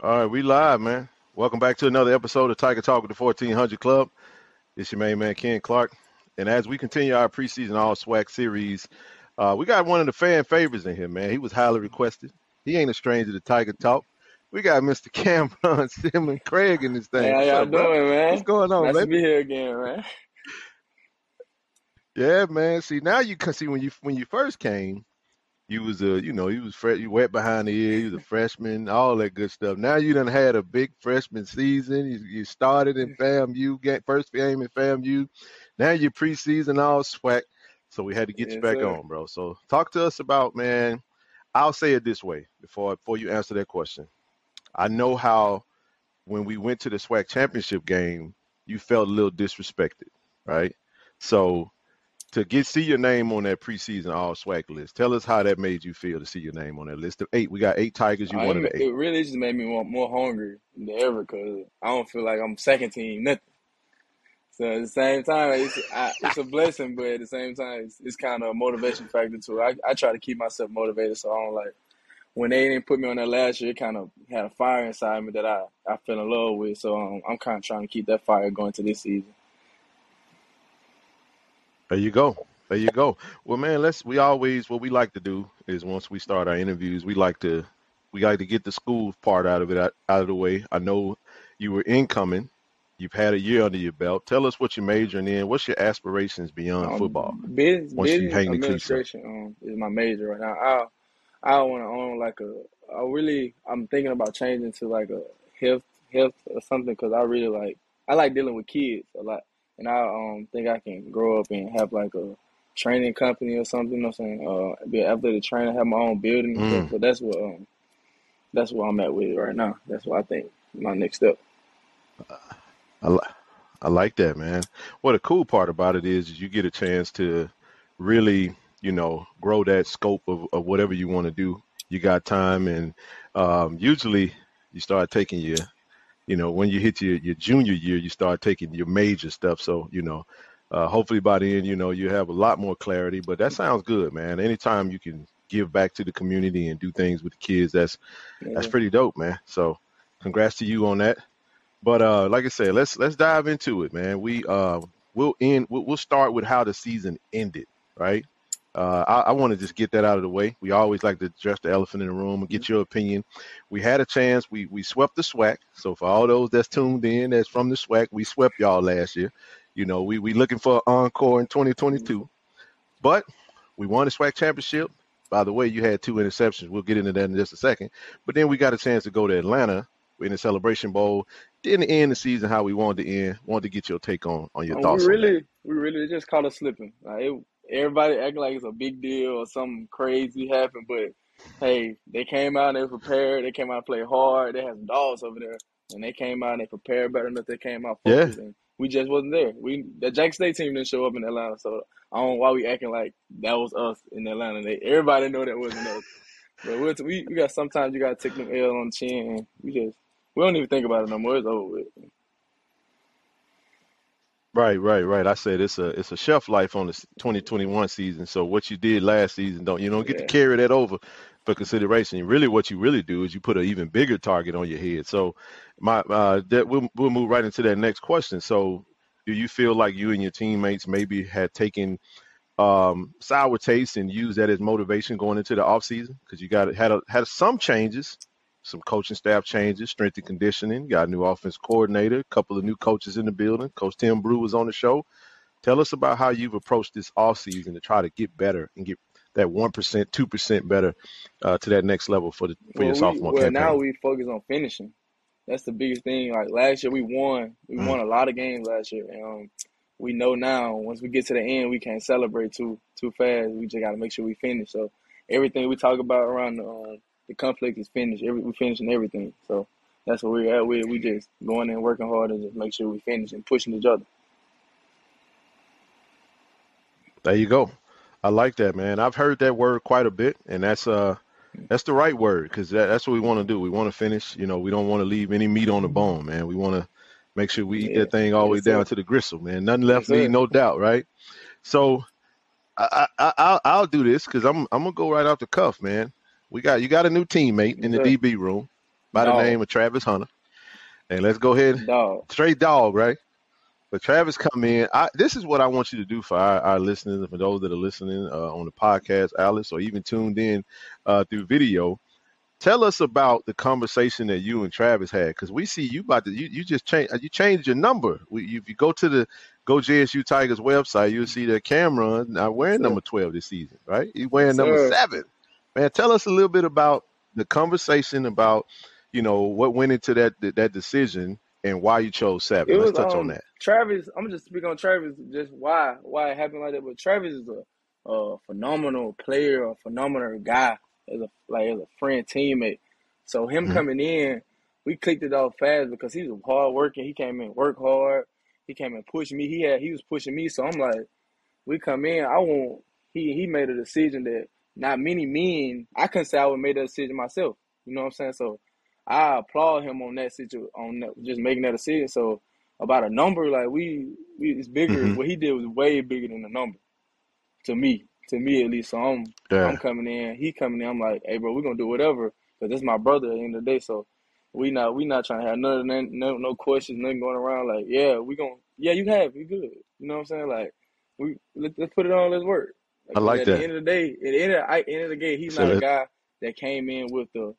All right, we live, man. Welcome back to another episode of Tiger Talk with the 1400 Club. It's your main man, Ken Clark. And as we continue our preseason All SWAC series, uh, we got one of the fan favorites in here, man. He was highly requested. He ain't a stranger to Tiger Talk. We got Mr. Cam'Ron Silmon-Craig in this thing. Hey, how y'all up, bro? doing, man? What's going on, nice baby? to be here again, man. Yeah, man. See, now you can see when you when you first came, you was a you know you was fre- you wet behind the ear. You was a freshman, all that good stuff. Now you done had a big freshman season. You, you started in mm-hmm. FAMU, get first game in FAMU. Now you're preseason all SWAC. So we had to get you back sir. on, bro. So talk to us about man. I'll say it this way before before you answer that question. I know how when we went to the SWAC championship game, you felt a little disrespected, right? So to get see your name on that preseason all SWAC list, tell us how that made you feel to see your name on that list of eight. We got eight Tigers. You I of eight. it really just made me want more hungry than ever because I don't feel like I'm second team nothing. So at the same time, it's I, it's a blessing, but at the same time, it's, it's kind of a motivation factor too. I, I try to keep myself motivated, so I don't like when they didn't put me on that last year. It kind of had a fire inside me that I, I fell in love with. So um, I'm kind of trying to keep that fire going to this season. There you go. There you go. Well, man, let's. We always what we like to do is once we start our interviews, we like to we like to get the school part out of it out, out of the way. I know you were incoming. You've had a year under your belt. Tell us what you're majoring in. What's your aspirations beyond Um, football? business, Once business administration um, is my major right now. I I want to own like a. I really I'm thinking about changing to like a health health or something because I really like I like dealing with kids a lot, and I um think I can grow up and have like a training company or something. You know what I'm saying? Uh, be an athletic trainer, have my own building. Mm. So that's what um that's what I'm at with it right now. That's what I think my next step. I, li- I like that, man. What a cool part about it is, is you get a chance to really, you know, grow that scope of, of whatever you want to do. You got time, and um, usually you start taking your, you know, when you hit your, your junior year, you start taking your major stuff. So, you know, uh, hopefully by the end, you know, you have a lot more clarity. But that sounds good, man. Anytime you can give back to the community and do things with the kids, that's that's pretty dope, man. So, congrats to you on that. But uh, like I said, let's let's dive into it, man. We uh, we'll end. We'll, we'll start with how the season ended, right? Uh, I, I want to just get that out of the way. We always like to address the elephant in the room and get your opinion. We had a chance. We we swept the SWAC. So for all those that's tuned in, that's from the SWAC, we swept y'all last year. You know, we we looking for an encore in 2022, but we won the SWAC championship. By the way, you had two interceptions. We'll get into that in just a second. But then we got a chance to go to Atlanta in the Celebration Bowl. Didn't end the season how we wanted to end. Wanted to get your take on on your Um, thoughts we really, we really just caught us slipping. Like it, everybody acting like it's a big deal or something crazy happened, but hey, they came out and they prepared. They came out and played hard. They had some dogs over there, and they came out and they prepared better enough. They came out Yeah. and we just wasn't there. We the Jack State team didn't show up in Atlanta, so I don't know why we acting like that was us in Atlanta. They everybody know that wasn't us. But we we got sometimes you got to take them L on the chin, and we just we don't even think about it no more. It's over with. Right, right, right. I said it's a it's a shelf life on the 2021 season. So what you did last season, don't you don't get to carry that over for consideration. Really, what you really do is you put an even bigger target on your head. So my uh, that we'll we'll move right into that next question. So do you feel like you and your teammates maybe had taken um, sour taste and used that as motivation going into the off season? Because you got had a, had some changes, some coaching staff changes, strength and conditioning. Got a new offense coordinator, a couple of new coaches in the building. Coach Tim Brew was on the show. Tell us about how you've approached this off season to try to get better and get that one percent, two percent better uh, to that next level for the for your Well, we sophomore well campaign. now we focus on finishing. That's the biggest thing. Like last year, we won. We Mm. won a lot of games last year, and um, we know now once we get to the end, we can't celebrate too too fast. We just got to make sure we finish. So everything we talk about around the, uh, the conflict is finished. Every we finishing everything. So that's what we're at. We we just going in working hard and just make sure we finish and pushing each other. There you go. I like that, man. I've heard that word quite a bit, and that's uh that's the right word because that, that's what we want to do. We want to finish. You know, we don't want to leave any meat on the bone, man. We want to make sure we eat Yeah. that thing all the way down sir. to the gristle, man. Nothing left, sir. no doubt, right? So I, I, I I'll, I'll do this because I'm I'm gonna go right off the cuff, man. We got you got a new teammate in the. DB room by the name of Travis Hunter, and let's go ahead Dog. straight dog, right? But Travis come in. I, this is what I want you to do for our, our listeners and for those that are listening uh, on the podcast, Alice, or even tuned in uh, through video. Tell us about the conversation that you and Travis had, because we see you about to you, you just change you changed your number. We, you, if you go to the Go JSU Tigers website, you'll see that Cameron Yes, wearing sir. number twelve this season, right? He's wearing number seven. Man, tell us a little bit about the conversation about you know what went into that that, decision and why you chose seven. It Let's was touch on um that. Travis. I'm just speak on Travis. Just why why it happened like that. But Travis is a, a phenomenal player, a phenomenal guy as a like as a friend, teammate. So him Mhm. coming in, we clicked it off fast because he's was hard working. He came in, work hard. He came and pushed me. He had he was pushing me. So I'm like, we come in. I want he he made a decision that not many men. I couldn't say I would have made that decision myself. You know what I'm saying? So I applaud him on that situation, on that, just making that decision. So about a number, like we, we it's bigger. hmm What he did was way bigger than the number to me, to me at least. So I'm I'm coming in, he coming in. I'm like, hey, bro, we're gonna do whatever because this my brother at the end of the day. So we not we not trying to have none, none no no questions, nothing going around. Like, yeah, we gonna yeah, you have, you good. You know what I'm saying? Like we let, let's put it on, let's work. I like at the end of the day, at the end of, I, end of the day, he's So not a guy that came in with a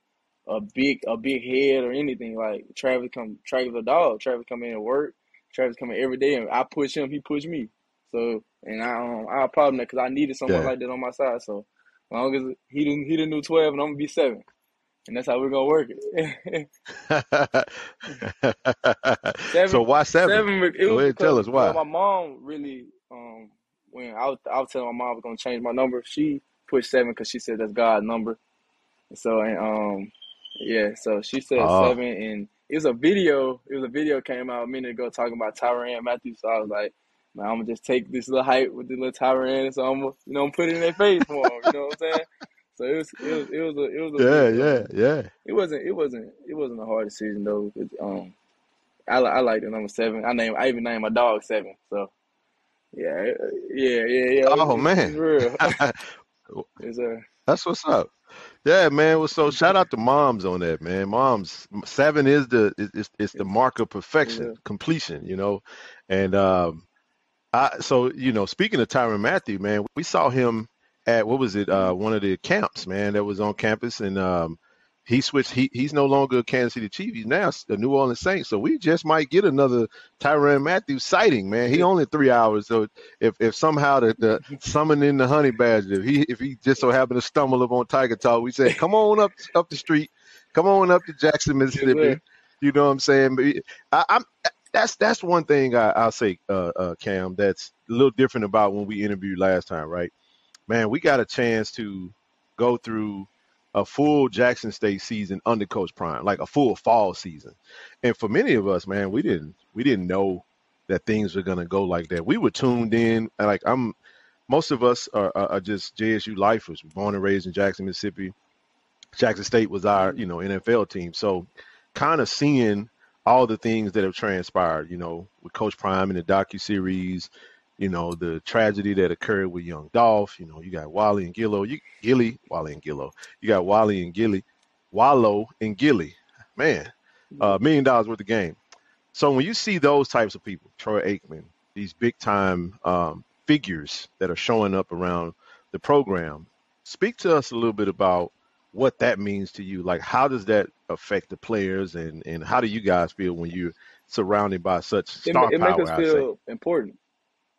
a big a big head or anything. Like Travis come Travis a dog. Travis come in and work. Travis come in every day, and I push him, he push me. So and I um, I him that because I needed someone yeah. like that on my side. So as long as he didn't he didn't do twelve, and I'm gonna be seven, and that's how we're gonna work it. so seven, why seven? seven. It Go was ahead, tell us well, why. my mom really um when I was I was telling my mom I was gonna change my number, she pushed seven because she said that's God's number. So and um yeah, so she said seven, and it was a video. It was a video came out a minute ago talking about Tyrann Mathieu. So I was like, man, I'm gonna just take this little hype with the little Tyrann. So I'm gonna, you know, I'm put it in their face for them. You know what I'm saying? So it was, it was, it was a, it was a yeah, yeah, yeah. it wasn't, it wasn't, it wasn't a hard decision though. 'cause, um, I, I like the number seven. I name, I even named my dog seven. So yeah, yeah, yeah, yeah. It's, Oh it's, it's man, real. it's uh, that's what's up. Yeah, man. Well, so shout out to moms on that, man. Moms, seven is the is it's the mark of yeah, perfection, completion, you know. And um, I so you know, speaking of Tyrann Mathieu, man, we saw him at what was it? Uh, one of the camps, man, that was on campus, and um, he switched. He he's no longer a Kansas City Chief. He's now a New Orleans Saints. So we just might get another Tyrann Mathieu sighting, man. He only three hours. So if if somehow the, the summoning the honey badger, if he if he just so happened to stumble upon Tiger Talk, we said, come on up up the street, come on up to Jackson, Mississippi. You know what I'm saying? But I, I'm that's that's one thing I, I'll say, uh, uh, Cam. That's a little different about when we interviewed last time, right? Man, we got a chance to go through a full Jackson State season under Coach Prime, like a full fall season. And for many of us, man, we didn't we didn't know that things were gonna go like that. We were tuned in. Like I'm, most of us are, are, just JSU lifers, born and raised in Jackson, Mississippi. Jackson State was our, you know, NFL team. So kind of seeing all the things that have transpired, you know, with Coach Prime in the docu series, you know, the tragedy that occurred with young Dolph, you know, you got Wally and Gillo, you Gilly, Wally and Gillo. You got Wally and Gilly, Wallow and Gilly. Man, uh million dollars worth of game. So when you see those types of people, Troy Aikman, these big time um, figures that are showing up around the program, speak to us a little bit about what that means to you. Like, how does that affect the players, and and how do you guys feel when you're surrounded by such It star it make power? us I say. feel important.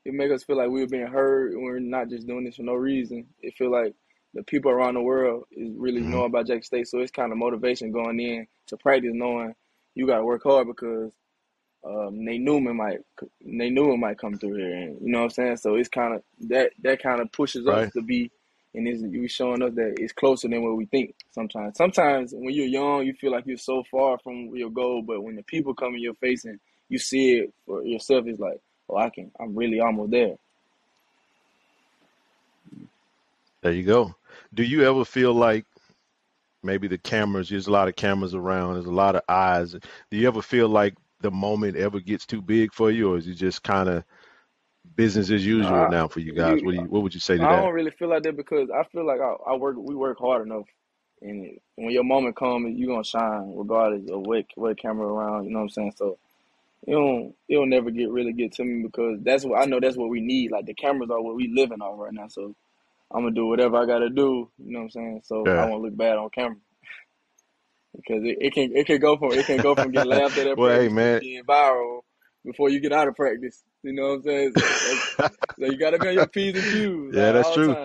It make us feel like we're being heard and we're not just doing this for no reason. It feel like the people around the world is really hmm know about Jackson State, so it's kind of motivation going in to practice, knowing you got to work hard because um, Nate Newman might Nate Newman might come through here, and you know what I'm saying. So it's kind of that that kind of pushes us to be and it's you showing us that it's closer than what we think. Sometimes, sometimes when you're young, you feel like you're so far from your goal, but when the people come in your face and you see it for yourself, it's like, oh, I can, I'm really almost there. There you go. Do you ever feel like maybe the cameras, there's a lot of cameras around, there's a lot of eyes. Do you ever feel like the moment ever gets too big for you, or is it just kind of business as usual I, now for you guys? What do you, what would you say to I that? I don't really feel like that because I feel like I, I work, we work hard enough, and when your moment comes, you're gonna shine regardless of what what camera around. You know what I'm saying? So it don't it'll never get really get to me because that's what I know. That's what we need. Like the cameras are what we living off right now. So I'm gonna do whatever I gotta do. You know what I'm saying? So I Yeah. won't look bad on camera because it, it can it can go from it can go from getting laughed at at Well, hey man. being viral before you get out of practice. You know what I'm saying? So, so you gotta be on your p's and q's Yeah, like that's true.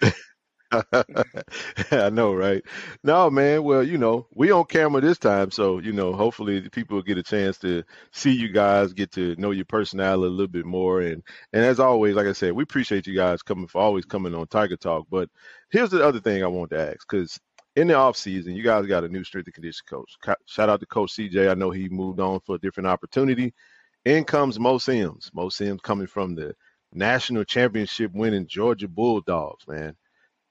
I know, right? No, man. Well, you know, we on camera this time, so you know, hopefully people get a chance to see you guys, get to know your personality a little bit more, and and as always, like I said, we appreciate you guys coming for always coming on Tiger Talk. But here's the other thing I want to ask, because in the off season, you guys got a new strength and condition coach. Shout out to Coach CJ. I know he moved on for a different opportunity. In comes Mo Sims. Mo Sims coming from the national championship winning Georgia Bulldogs, man.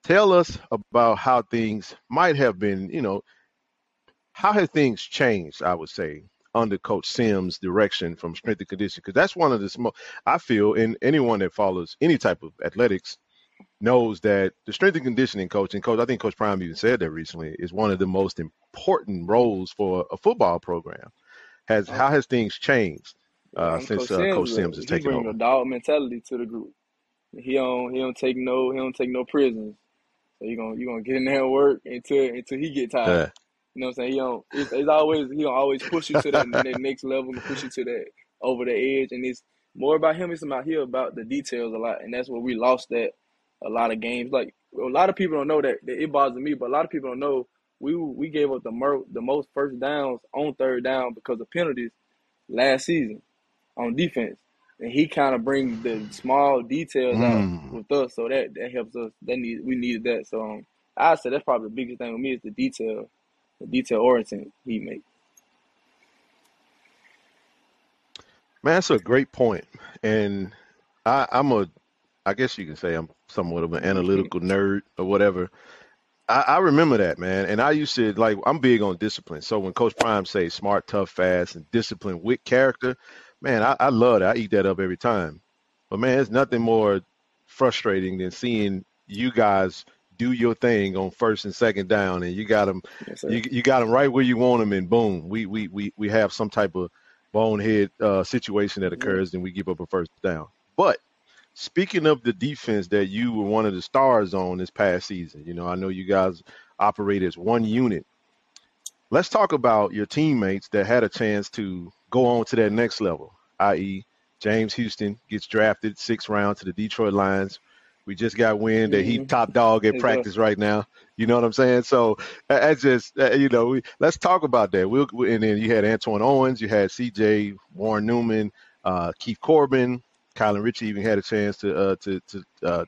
Tell us about how things might have been, you know, how have things changed, I would say, under Coach Sims' direction from strength and conditioning? Because that's one of the small, I feel, and anyone that follows any type of athletics knows that the strength and conditioning coach, and coach, I think Coach Prime even said that recently, is one of the most important roles for a football program. Has Um, how has things changed uh, um, Coach since uh, Coach Sims, uh, Sims has he taken bring a dog mentality to the group. He don't he don't take no he don't take no prisoners. So you gonna you gonna get in there and work until until he get tired. Yeah. You know what I'm saying? He don't it's, it's always he gonna always push you to that, that next level and push you to that over the edge. And it's more about him. It's about here about the details a lot, and that's where we lost that a lot of games. Like a lot of people don't know that, that it bothers me, but a lot of people don't know we we gave up the mer- the most first downs on third down because of penalties last season on defense. And he kind of brings the small details out Mm. with us, so that that helps us. That need we needed that. So um, I said that's probably the biggest thing with me is the detail, the detail oriented he make. Man, that's a great point. And I, I'm a, I guess you can say I'm somewhat of an analytical nerd or whatever. I, I remember that, man. And I used to like, I'm big on discipline. So when Coach Prime says smart, tough, fast, and discipline with character, man, I, I love that. I eat that up every time. But man, it's nothing more frustrating than seeing you guys do your thing on first and second down, and you got them, Yes, you you got them right where you want them, and boom, we we we we have some type of bonehead uh, situation that occurs, and we give up a first down. But speaking of the defense that you were one of the stars on this past season, you know, I know you guys operate as one unit. Let's talk about your teammates that had a chance to go on to that next level, i.e., James Houston gets drafted sixth round to the Detroit Lions. We just got wind that he Mhm. top dog at practice right now. You know what I'm saying? So that's just you know we, let's talk about that. We'll we- and then you had Antwan Owens, you had C.J. Warren Newman, uh, Keith Corbin, Kylan Ritchie even had a chance to uh, to to uh,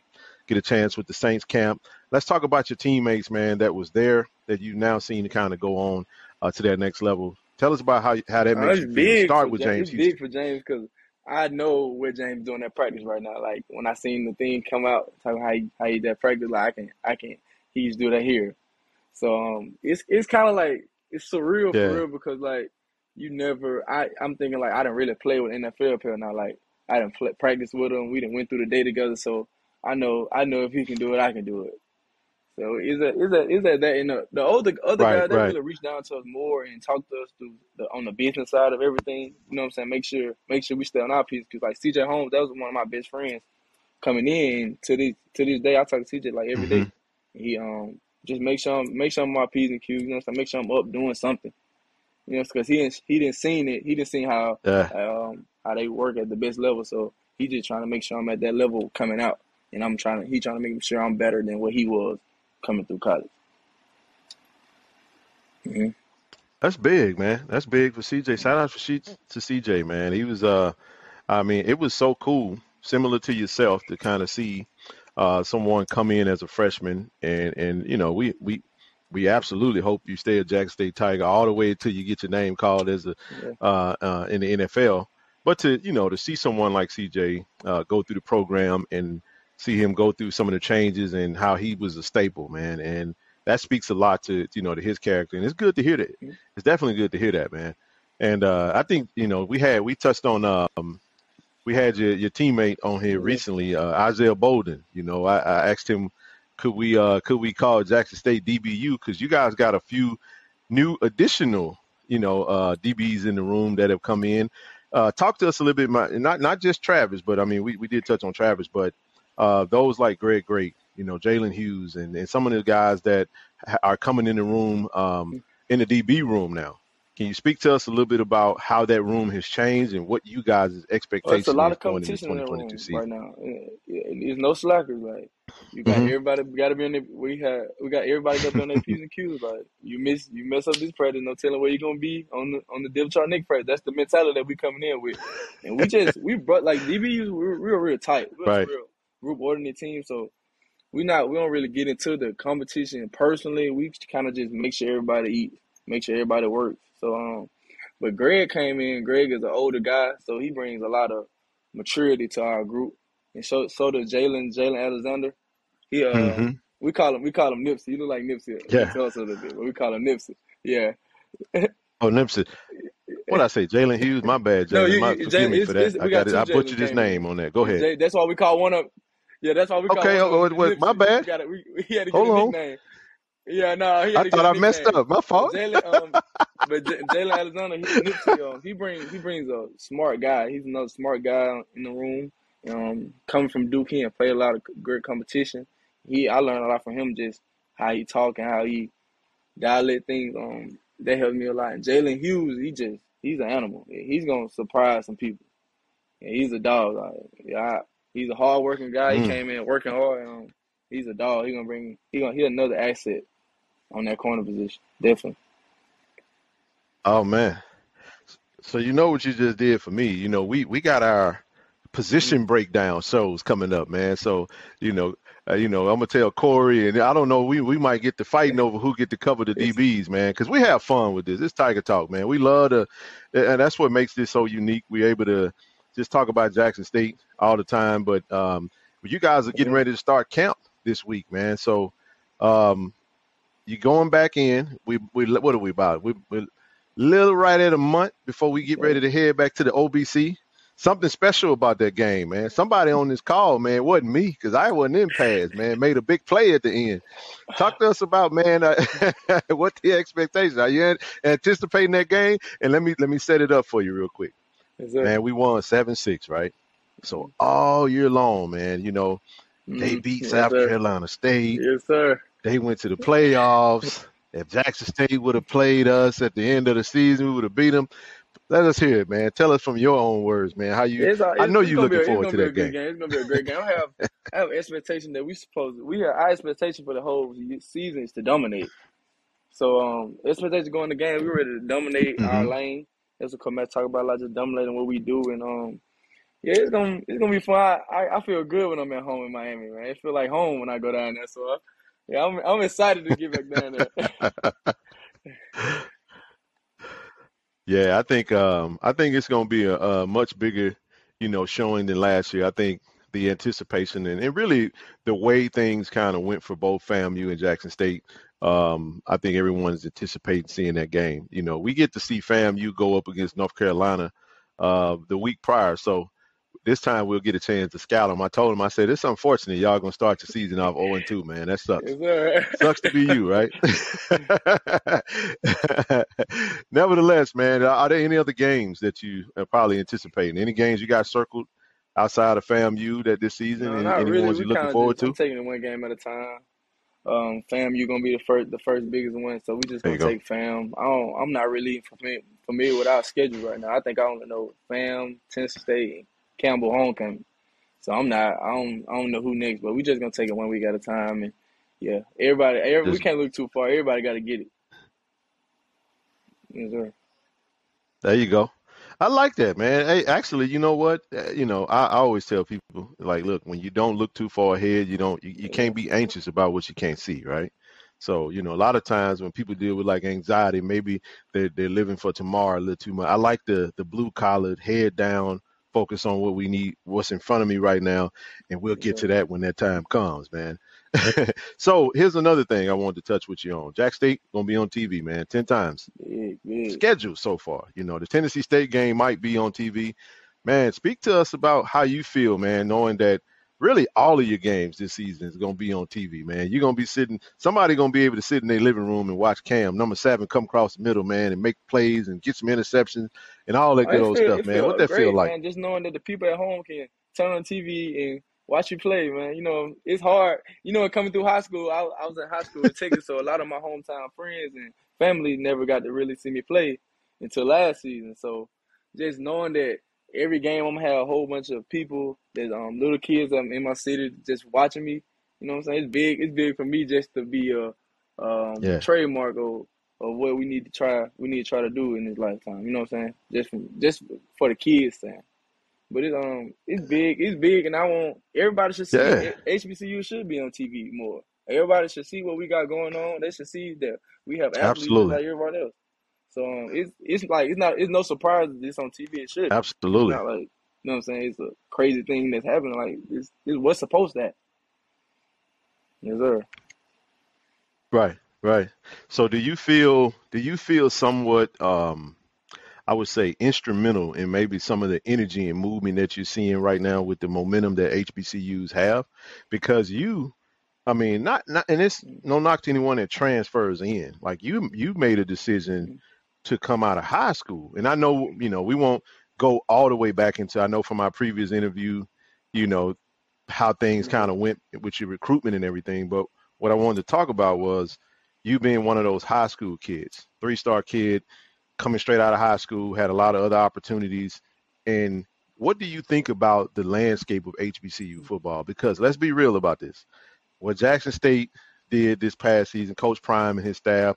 get a chance with the Saints camp. Let's talk about your teammates, man. That was there that you've now seen to kind of go on uh, to that next level. Tell us about how how that makes it's you feel. big Start with James. James It's big for James because I know what James doing at practice right now. Like when I seen the thing come out, talking how he how he did practice, like I can I can he used to do that here. So um, it's it's kind of like it's surreal for real because like you never I I'm thinking like I didn't really play with NFL player now. Like I didn't play, practice with him. We didn't went through the day together. So I know I know if he can do it, I can do it. So is that is that is that that and the, the older other right, guys they right. really reach down to us more and talk to us through the on the business side of everything. You know what I'm saying? Make sure make sure we stay on our piece because like CJ Holmes, that was one of my best friends coming in to this to this day. I talk to CJ like every hmm day. He um just make sure I'm, make sure I'm on my p's and q's. You know, what I'm saying? make sure I'm up doing something. You know, because he didn't he didn't seen it. He didn't see how Yeah, um how they work at the best level. So he just trying to make sure I'm at that level coming out, and I'm trying to he trying to make sure I'm better than what he was coming through college. hmm that's big, man. That's big for CJ. Shout out for she, to CJ, man. He was uh, I mean, it was so cool, similar to yourself, to kind of see uh, someone come in as a freshman, and and you know we we we absolutely hope you stay a Jack State Tiger all the way until you get your name called as a Yeah. uh, uh, in the NFL. But to you know to see someone like CJ uh, go through the program and see him go through some of the changes and how he was a staple, man, and that speaks a lot to you know to his character, and it's good to hear that. It's definitely good to hear that, man. And uh, I think you know we had we touched on um, we had your, your teammate on here recently, uh, Isaiah Bolden. You know, I, I asked him, could we uh, could we call Jackson State DBU because you guys got a few new additional you know uh, DBs in the room that have come in. Uh, talk to us a little bit, about, not not just Travis, but I mean we, we did touch on Travis, but uh, those like Greg Great, you know Jalen Hughes, and, and some of the guys that ha- are coming in the room um, in the DB room now. Can you speak to us a little bit about how that room has changed and what you guys' Well, it's a lot of competition in that 2022 room season? right now. There's no slackers. Like you got hmm everybody got to be on. We had we got everybody got to be on their p's and q's. Like you miss you mess up this practice, no telling where you're gonna be on the on the depth chart next practice. That's the mentality that we coming in with, and we just we brought like DBUs. We're real real tight. We're Right. real group oriented team. So we not we don't really get into the competition personally. We kind of just make sure everybody eats, make sure everybody works. So um, but Greg came in. Greg is an older guy, so he brings a lot of maturity to our group. And so so does Jalen Jalen Alexander. He uh hmm we call him we call him Nipsey. He look like Nipsey. Yeah. Tell us a little bit, but we call him Nipsey. Yeah. Oh, Nipsey. What I say, Jalen Hughes? My bad, No, Jalen. you, My, you forgive Jalen. me for that. I got it. I butchered his in. name on that. Go ahead. Jay, that's why we call one of. Yeah, that's why we call Okay. of Oh, them what, what, my. We bad. got it. We, he had to get Hold a on. Yeah, no, I thought I messed nickname. up. My fault. Jalen, um, but J- Jalen Alexander, he Nipsey, um, he brings he brings a smart guy. He's another smart guy in the room. Um, coming from Duke, he and played a lot of great competition. He, I learned a lot from him, just how he talk and how he dialect things. Um, that helped me a lot. And Jalen Hughes, he just he's an animal. He's gonna surprise some people. Yeah, he's a dog. Like, yeah, I, he's a hard working guy. He Mm. came in working hard. Um, he's a dog. He gonna bring. He gonna he another asset on that corner position. Definitely. Oh man. So you know what you just did for me. You know, we we got our position breakdown shows coming up, man. So you know, uh, you know, I'm gonna tell Corey, and I don't know, we we might get to fighting over who get to cover the DBs, man, because we have fun with this. It's Tiger Talk, man. We love to, and that's what makes this so unique. We're able to just talk about Jackson State all the time, but um, you guys are getting ready to start camp this week, man. So um, you going back in. We we what are we about? We we little right at a month before we get ready to head back to the OBC. Something special about that game, man. Somebody on this call, man, wasn't me because I wasn't in pads, man. Made a big play at the end. Talk to us about, man, uh, what the expectations are. You anticipating that game? And let me let me set it up for you real quick, Man. We won seven six, right? So all year long, man, you know they hmm beat Yes, South sir. Carolina State. Yes, sir. They went to the playoffs. If Jackson State would have played us at the end of the season, we would have beat them. Let us hear it, man. Tell us from your own words, man. How you? It's, uh, I know you gonna be looking a, forward to that game. game. It's gonna be a great game. I have I have expectation that we supposed we have our expectation for the whole season is to dominate. So um expectation going the game, we're ready to dominate our hmm lane. That's what Komet talk about, a like just dominating what we do and um yeah, it's gonna it's gonna be fun. I, I, I feel good when I'm at home in Miami, man. It feel like home when I go down there. So I, yeah, I'm I'm excited to get back down there. Yeah, I think um, I think it's to be a, a much bigger, you know, showing than last year. I think the anticipation and, and really the way things kind of went for both FAMU and Jackson State. Um, I think everyone is anticipating seeing that game. You know, we get to see FAMU go up against North Carolina uh, the week prior, so this time we'll get a chance to scout them. I told him, I said, it's unfortunate y'all gonna start the season off 0 and 2, man. That sucks. yes. Sucks to be you, right? Nevertheless, man, are there any other games that you are probably anticipating? Any games you got circled outside of FAMU that this season? No, Any, not any really. ones you're looking forward just I'm to? taking it one game at a time. Um, fam, you're gonna be the first, the first biggest one. So we just gonna go. take fam. I don't, I'm not really familiar, familiar with our schedule right now. I think I only know fam, Tennessee State, Campbell Homecoming. So I'm not. I don't. I don't know who next, but we just gonna take it one week at a time. And yeah, everybody. Every, we can't look too far. Everybody got to get it. Yes, sir. there you go. I like that, man. Hey, actually, you know what? Uh, You know, I, I always tell people like, look, when you don't look too far ahead, you don't, you, you can't be anxious about what you can't see, right? So, you know, a lot of times when people deal with like anxiety, maybe they're they're living for tomorrow a little too much. I like the the blue collared, head down, focus on what we need, what's in front of me right now, and we'll get to that when that time comes, man. So here's another thing I wanted to touch with you on. Jack State gonna be on TV, man, ten times scheduled so far. You know, the Tennessee State game might be on TV. Man, speak to us about how you feel, man, knowing that really all of your games this season is going to be on TV, man. You're going to be sitting, somebody going to be able to sit in their living room and watch Cam, number seven, come across the middle, man, and make plays and get some interceptions and all that good old feel stuff, man. What that feel like? man. Just knowing that the people at home can turn on TV and watch you play, man. You know, it's hard. You know, coming through high school, I, I was in high school in Texas, so a lot of my hometown friends and family never got to really see me play until last season. So just knowing that every game I'm gonna have a whole bunch of people that um little kids um, in my city just watching me. You know what I'm saying? It's big. It's big for me just to be a um Yeah, trademark of of what we need to try. We need to try to do in this lifetime. You know what I'm saying? Just from, just for the kids saying. But it's um it's big. It's big, and I want everybody should see yeah. HBCU should be on TV more. Everybody should see what we got going on. They should see that we have athletes absolutely, like everybody else. So um, it's it's like it's not it's no surprise that it's on TV. It should. It's absolutely. not like you know what I'm saying. It's a crazy thing that's happening. Like this this what's supposed to happen. Yes, sir. Right, right. So do you feel, do you feel somewhat, um, I would say instrumental in maybe some of the energy and movement that you're seeing right now with the momentum that HBCUs have? Because you, I mean, not not, and it's no knock to anyone that transfers in. Like you, you made a decision mm-hmm. to come out of high school, and I know, you know, we won't go all the way back into. I know from my previous interview, you know, how things mm-hmm. kind of went with your recruitment and everything. But what I wanted to talk about was you being one of those high school kids, three star kid, coming straight out of high school, had a lot of other opportunities. And what do you think about the landscape of HBCU football? Because let's be real about this. What Jackson State did this past season, Coach Prime and his staff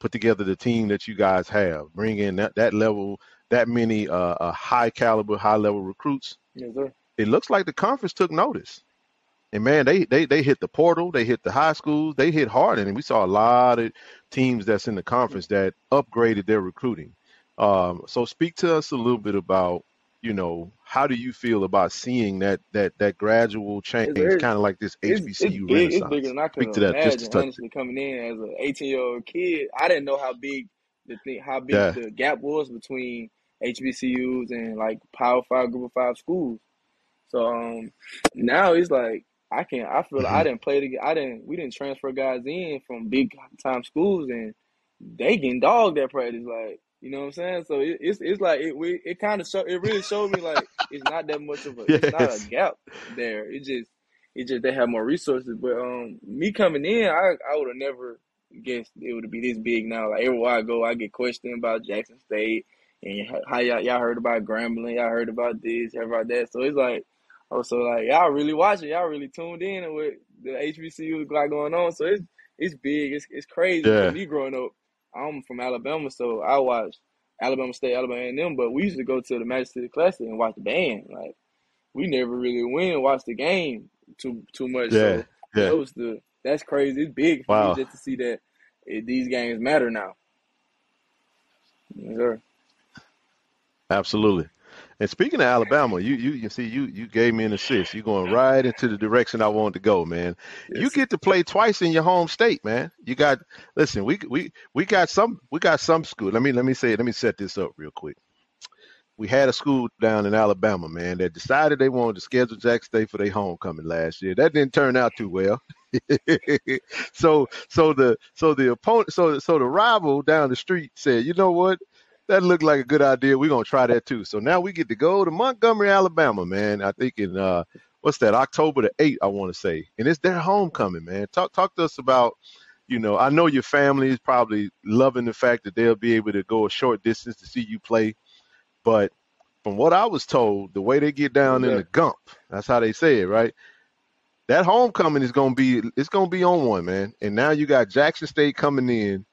put together the team that you guys have, bring in that, that level, that many uh, uh, high caliber, high level recruits. Yes, sir. It looks like the conference took notice. And man, they they they hit the portal, they hit the high schools, they hit hard, and we saw a lot of teams that's in the conference that upgraded their recruiting. Um, so speak to us a little bit about, you know, how do you feel about seeing that that that gradual change, kind of like this it's it's HBCU. It's bigger than I could Speak to that just imagine. touch. Honestly, coming in as an 18 year old kid, I didn't know how big the thing, how big Yeah, the gap was between HBCUs and like Power Five, Group of Five schools. So um, now it's like I can't. I feel like I didn't play the. I didn't. We didn't transfer guys in from big time schools, and they getting dogged at practice. Like you know what I'm saying. So it, it's it's like it. We, it kind of show. It really showed me like it's not that much of a. It's not a gap there. It just. It just they have more resources. But um, me coming in, I I would have never guessed it would be this big. Now, like everywhere I go, I get questioned about Jackson State and how how y'all, y'all heard about Grambling, y'all heard about this, heard about that. So it's like. Oh, so like y'all really watching, y'all really tuned in and what the HBCU got going on. So it's it's big, it's it's crazy Yeah. me growing up. I'm from Alabama, so I watched Alabama State, Alabama A&M, but we used to go to the Magic City Classic and watch the band. Like we never really went and watched the game too too much. Yeah. So Yeah. that was the that's crazy. It's big for me Wow. just to see that eh, these games matter now. Yes, sir. Absolutely. And speaking of Alabama, you you you see you you gave me an assist. You're going right into the direction I wanted to go, man. You Yes, sir. get to play twice in your home state, man. You got listen, we we we got some we got some school. Let me let me say let me set this up real quick. We had a school down in Alabama, man, that decided they wanted to schedule Jack State for their homecoming last year. That didn't turn out too well. so so the so the opponent so so the rival down the street said, you know what? That looked like a good idea. We're gonna try that too. So now we get to go to Montgomery, Alabama, man. I think in uh what's that, October the eighth, I want to say. And it's their homecoming, man. Talk talk to us about, you know, I know your family is probably loving the fact that they'll be able to go a short distance to see you play. But from what I was told, the way they get down in the gump, that's how they say it, right? That homecoming is gonna be it's gonna be on one, man. And now you got Jackson State coming in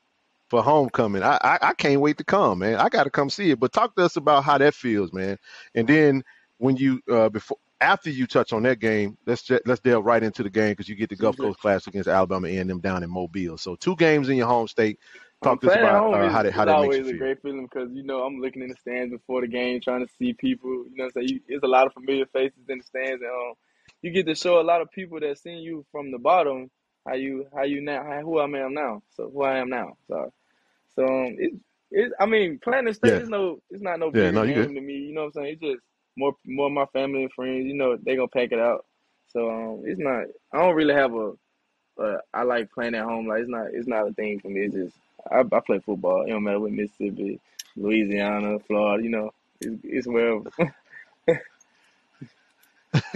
for homecoming. I, I I can't wait to come, man. I got to come see it. But talk to us about how that feels, man. And then when you uh before after you touch on that game, let's ju- let's delve right into the game because you get the Gulf Coast Clash against Alabama and them down in Mobile. So two games in your home state. Talk to us about uh, how that how that makes you always a great feeling because you know I'm looking in the stands before the game, trying to see people. You know, what I'm saying there's a lot of familiar faces in the stands, and um, you get to show a lot of people that seen you from the bottom how you how you now how, who I am now. So who I am now. So so um, it it I mean playing in state Yeah, is no it's not no yeah, bigger no, you good. to me. You know what I'm saying? It's just more more of my family and friends. You know they gonna pack it out. So um, it's not. I don't really have a but I like playing at home. Like it's not it's not a thing for me. It's just I, I play football. It don't matter what Mississippi, Louisiana, Florida. You know, it's, it's wherever.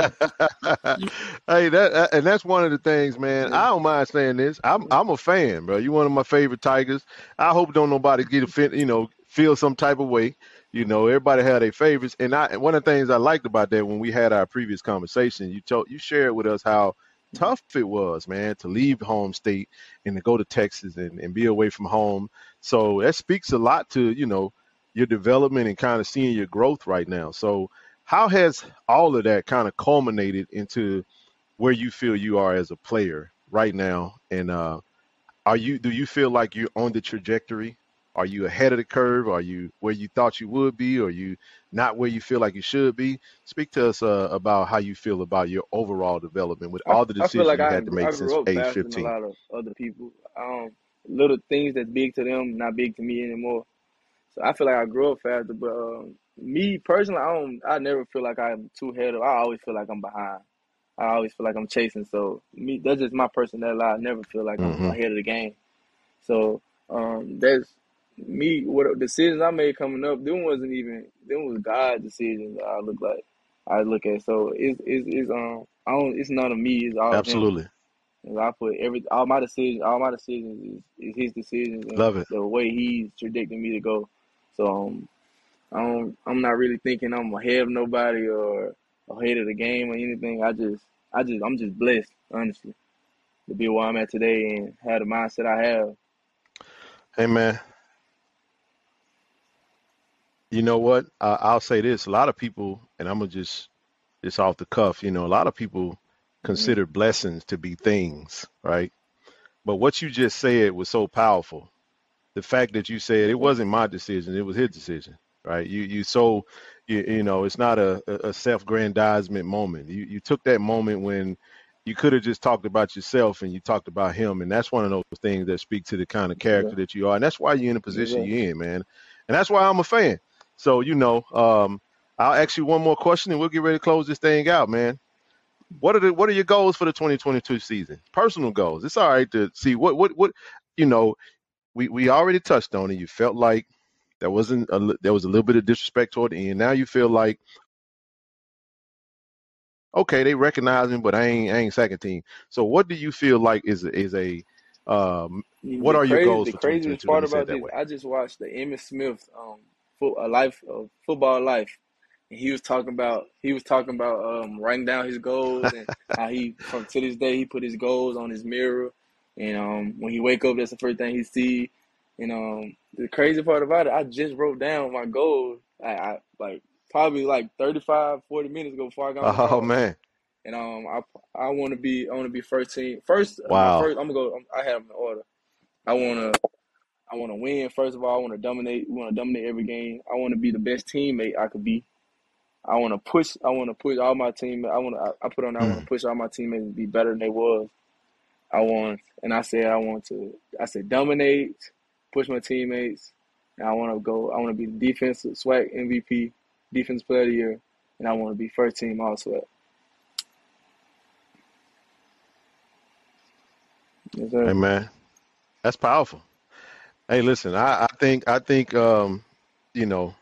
hey, that and that's one of the things, man. I don't mind saying this. I'm I'm a fan, bro. You're one of my favorite Tigers. I hope don't nobody get offended, you know, feel some type of way. You know, everybody had their favorites, and I one of the things I liked about that when we had our previous conversation, you told you shared with us how tough it was, man, to leave home state and to go to Texas and, and be away from home. So that speaks a lot to, you know, your development and kind of seeing your growth right now. So how has all of that kind of culminated into where you feel you are as a player right now? And uh, are you do you feel like you're on the trajectory? Are you ahead of the curve? Are you where you thought you would be? Are you not where you feel like you should be? Speak to us uh, about how you feel about your overall development with all the decisions like you I had to make I since age faster than a lot of other people. Um, little things that's big to them, not big to me anymore. So I feel like I grew up faster. But um, me personally, I don't. I never feel like I'm too ahead of. I always feel like I'm behind. I always feel like I'm chasing. So me, that's just my personality. I never feel like I'm hmm ahead of the game. So um, that's me. What decisions I made coming up, them wasn't even them was God decisions. I look like I look at. So it's it's, it's um I don't. It's none of me. It's all. Absolutely. I put every all my decisions, all my decisions is, is his decisions and Love it. the way he's predicting me to go. So um, I'm not really thinking I'm ahead of nobody or ahead of the game or anything. I just, I just, I'm just blessed, honestly, to be where I'm at today and have the mindset I have. Hey man, you know what? Uh, I'll say this: a lot of people, and I'm gonna just just off the cuff. You know, a lot of people hmm consider blessings to be things, right? But what you just said was so powerful. The fact that you said it wasn't my decision, it was his decision, right? You you so you you know, it's not a, a self-grandizement moment. You you took that moment when you could have just talked about yourself and you talked about him, and that's one of those things that speak to the kind of Yeah, character that you are, and that's why you're in the position yeah. you're in, man. And that's why I'm a fan. So you know, um, I'll ask you one more question, and we'll get ready to close this thing out, man. What are the what are your goals for the 2022 season? Personal goals. It's all right to see what what what you know. We we already touched on it. You felt like there wasn't a, there was a little bit of disrespect toward the end. Now you feel like okay, they recognize him, but I ain't I ain't second team. So what do you feel like is a- is a um what The are your goals the craziest part me about this, way. I just watched the Emmitt Smith um a life of football life, and he was talking about he was talking about um writing down his goals and how he from to this day he put his goals on his mirror, and um when he wake up that's the first thing he see, and um the crazy part about it, I just wrote down my goals, I, I like probably like 35, 40 minutes ago before I got Oh call. man. And um, I I want to be I want to be first team. First, Wow. first I'm gonna go. I have them in order. I wanna I wanna win. First of all, I wanna dominate. We wanna dominate every game. I wanna be the best teammate I could be. I wanna push. I wanna push all my team. I wanna. I, I put on. I wanna Mm, push all my teammates to be better than they was. I want, and I said I want to. I said dominate, push my teammates, and I want to go. I want to be the defensive SWAC MVP, defense player of the year, and I want to be first team all SWAC. Yes, hey man, that's powerful. Hey, listen, I, I think I think um, you know,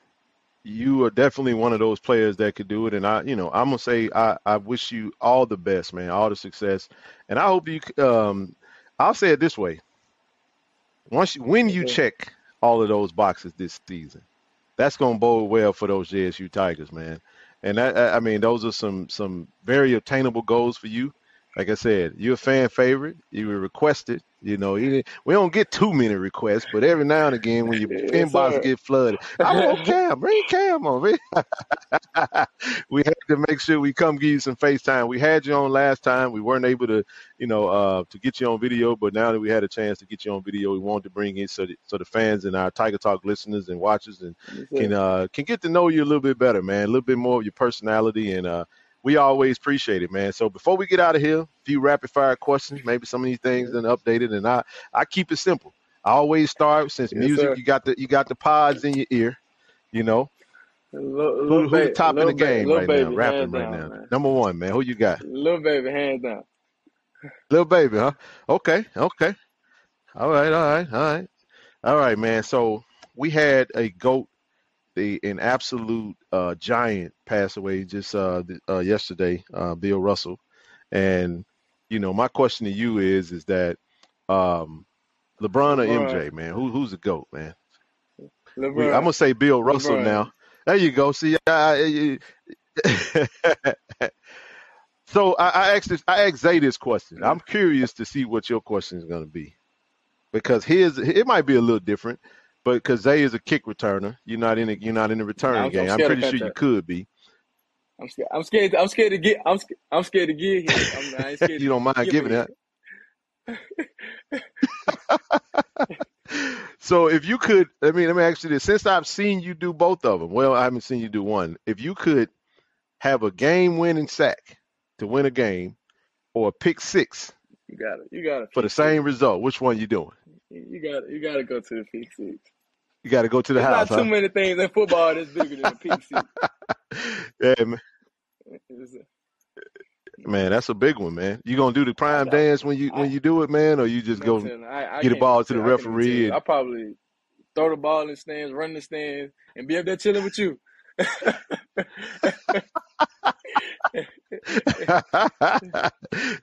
you are definitely one of those players that could do it. And I, you know, I'm gonna say I, I wish you all the best, man, all the success. And I hope you um I'll say it this way. Once you, when you check all of those boxes this season, that's gonna bode well for those JSU Tigers, man. And that I I mean, those are some some very attainable goals for you. Like I said, you're a fan favorite. You were requested. You know, you, we don't get too many requests, but every now and again, when your inbox get flooded, I want Cam. Bring Cam on, man. we had to make sure we come give you some FaceTime. We had you on last time. We weren't able to, you know, uh, to get you on video, but now that we had a chance to get you on video, we wanted to bring in so that, so the fans and our Tiger Talk listeners and watchers and can uh can get to know you a little bit better, man. A little bit more of your personality, and uh, we always appreciate it, man. So before we get out of here, a few rapid fire questions. Maybe some of these things done updated, and I I keep it simple. I always start since Yes, music. sir. You got the you got the pods in your ear. You know Little, little who baby, top in the baby, game right now, rapping right down, now. man. Number one, man. Who you got? Lil Baby, hands down. Lil Baby, huh? Okay, okay. All right, all right, all right, all right, man. So we had a goat, the an absolute uh, giant, passed away just uh, uh, yesterday, uh, Bill Russell. And you know, my question to you is, is that um, LeBron or LeBron, MJ, man? Who who's the goat, man? We I'm gonna say Bill Russell LeBron. now. There you go. See, I, I- so I, I asked this, I asked Zay this question. I'm curious to see what your question is going to be because his it might be a little different, but because Zay is a kick returner, you're not in a, you're not in the return I'm, I'm game. I'm pretty sure you could be. I'm scared. I'm scared. I'm scared to get. I'm. I'm scared to get hit. I'm, scared you don't mind giving that. so if you could, I mean, let me ask you this: since I've seen you do both of them, well, I haven't seen you do one. If you could have a game-winning sack to win a game, or a pick six You got it. You got to for the pick six. same result, which one you doing? You got. You got to go to the pick six. You got to go to the There's house, not too huh? many things in football that's bigger than a PC. yeah, man. Man, that's a big one, man. You gonna do the prime I, dance when you when you do it, man, or you just go you, I, I get a ball to the tell. I can't even tell referee you. I probably throw the ball in the stands, run the stands, and be up there chilling with you.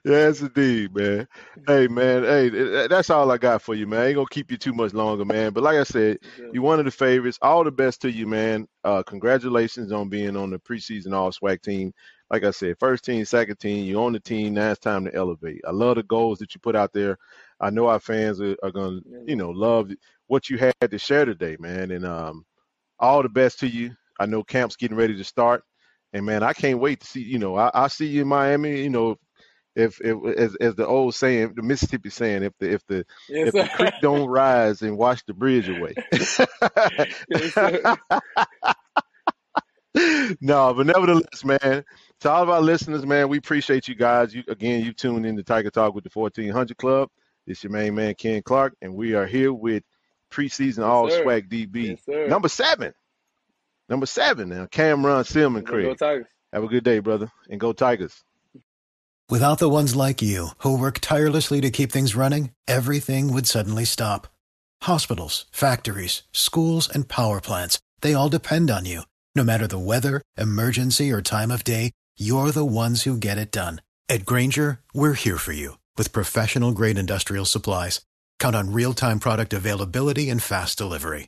yes, indeed, man. Hey, man. Hey, th- th- that's all I got for you, man. I ain't gonna keep you too much longer, man. But like I said, you're one of the favorites. All the best to you, man. Uh, congratulations on being on the preseason All SWAC team. Like I said, first team, second team. You're on the team. Now it's time to elevate. I love the goals that you put out there. I know our fans are, are gonna, you know, love what you had to share today, man. And um, all the best to you. I know camp's getting ready to start. And man, I can't wait to see. You know, I, I see you in Miami. You know, if, if as as the old saying, the Mississippi saying, if the if the yes, if the creek don't rise and wash the bridge away. yes, no, but nevertheless, man, to all of our listeners, man, we appreciate you guys. You again, you tuned in to Tiger Talk with the 1400 Club. It's your main man Ken Clark, and we are here with preseason Yes, All sir. SWAC DB number seven. Number seven now, Cam'Ron Silmon Let's go Craig. Tigers. Have a good day, brother, and go Tigers. Without the ones like you, who work tirelessly to keep things running, everything would suddenly stop. Hospitals, factories, schools, and power plants, they all depend on you. No matter the weather, emergency, or time of day, you're the ones who get it done. At Grainger, we're here for you with professional grade industrial supplies. Count on real time product availability and fast delivery.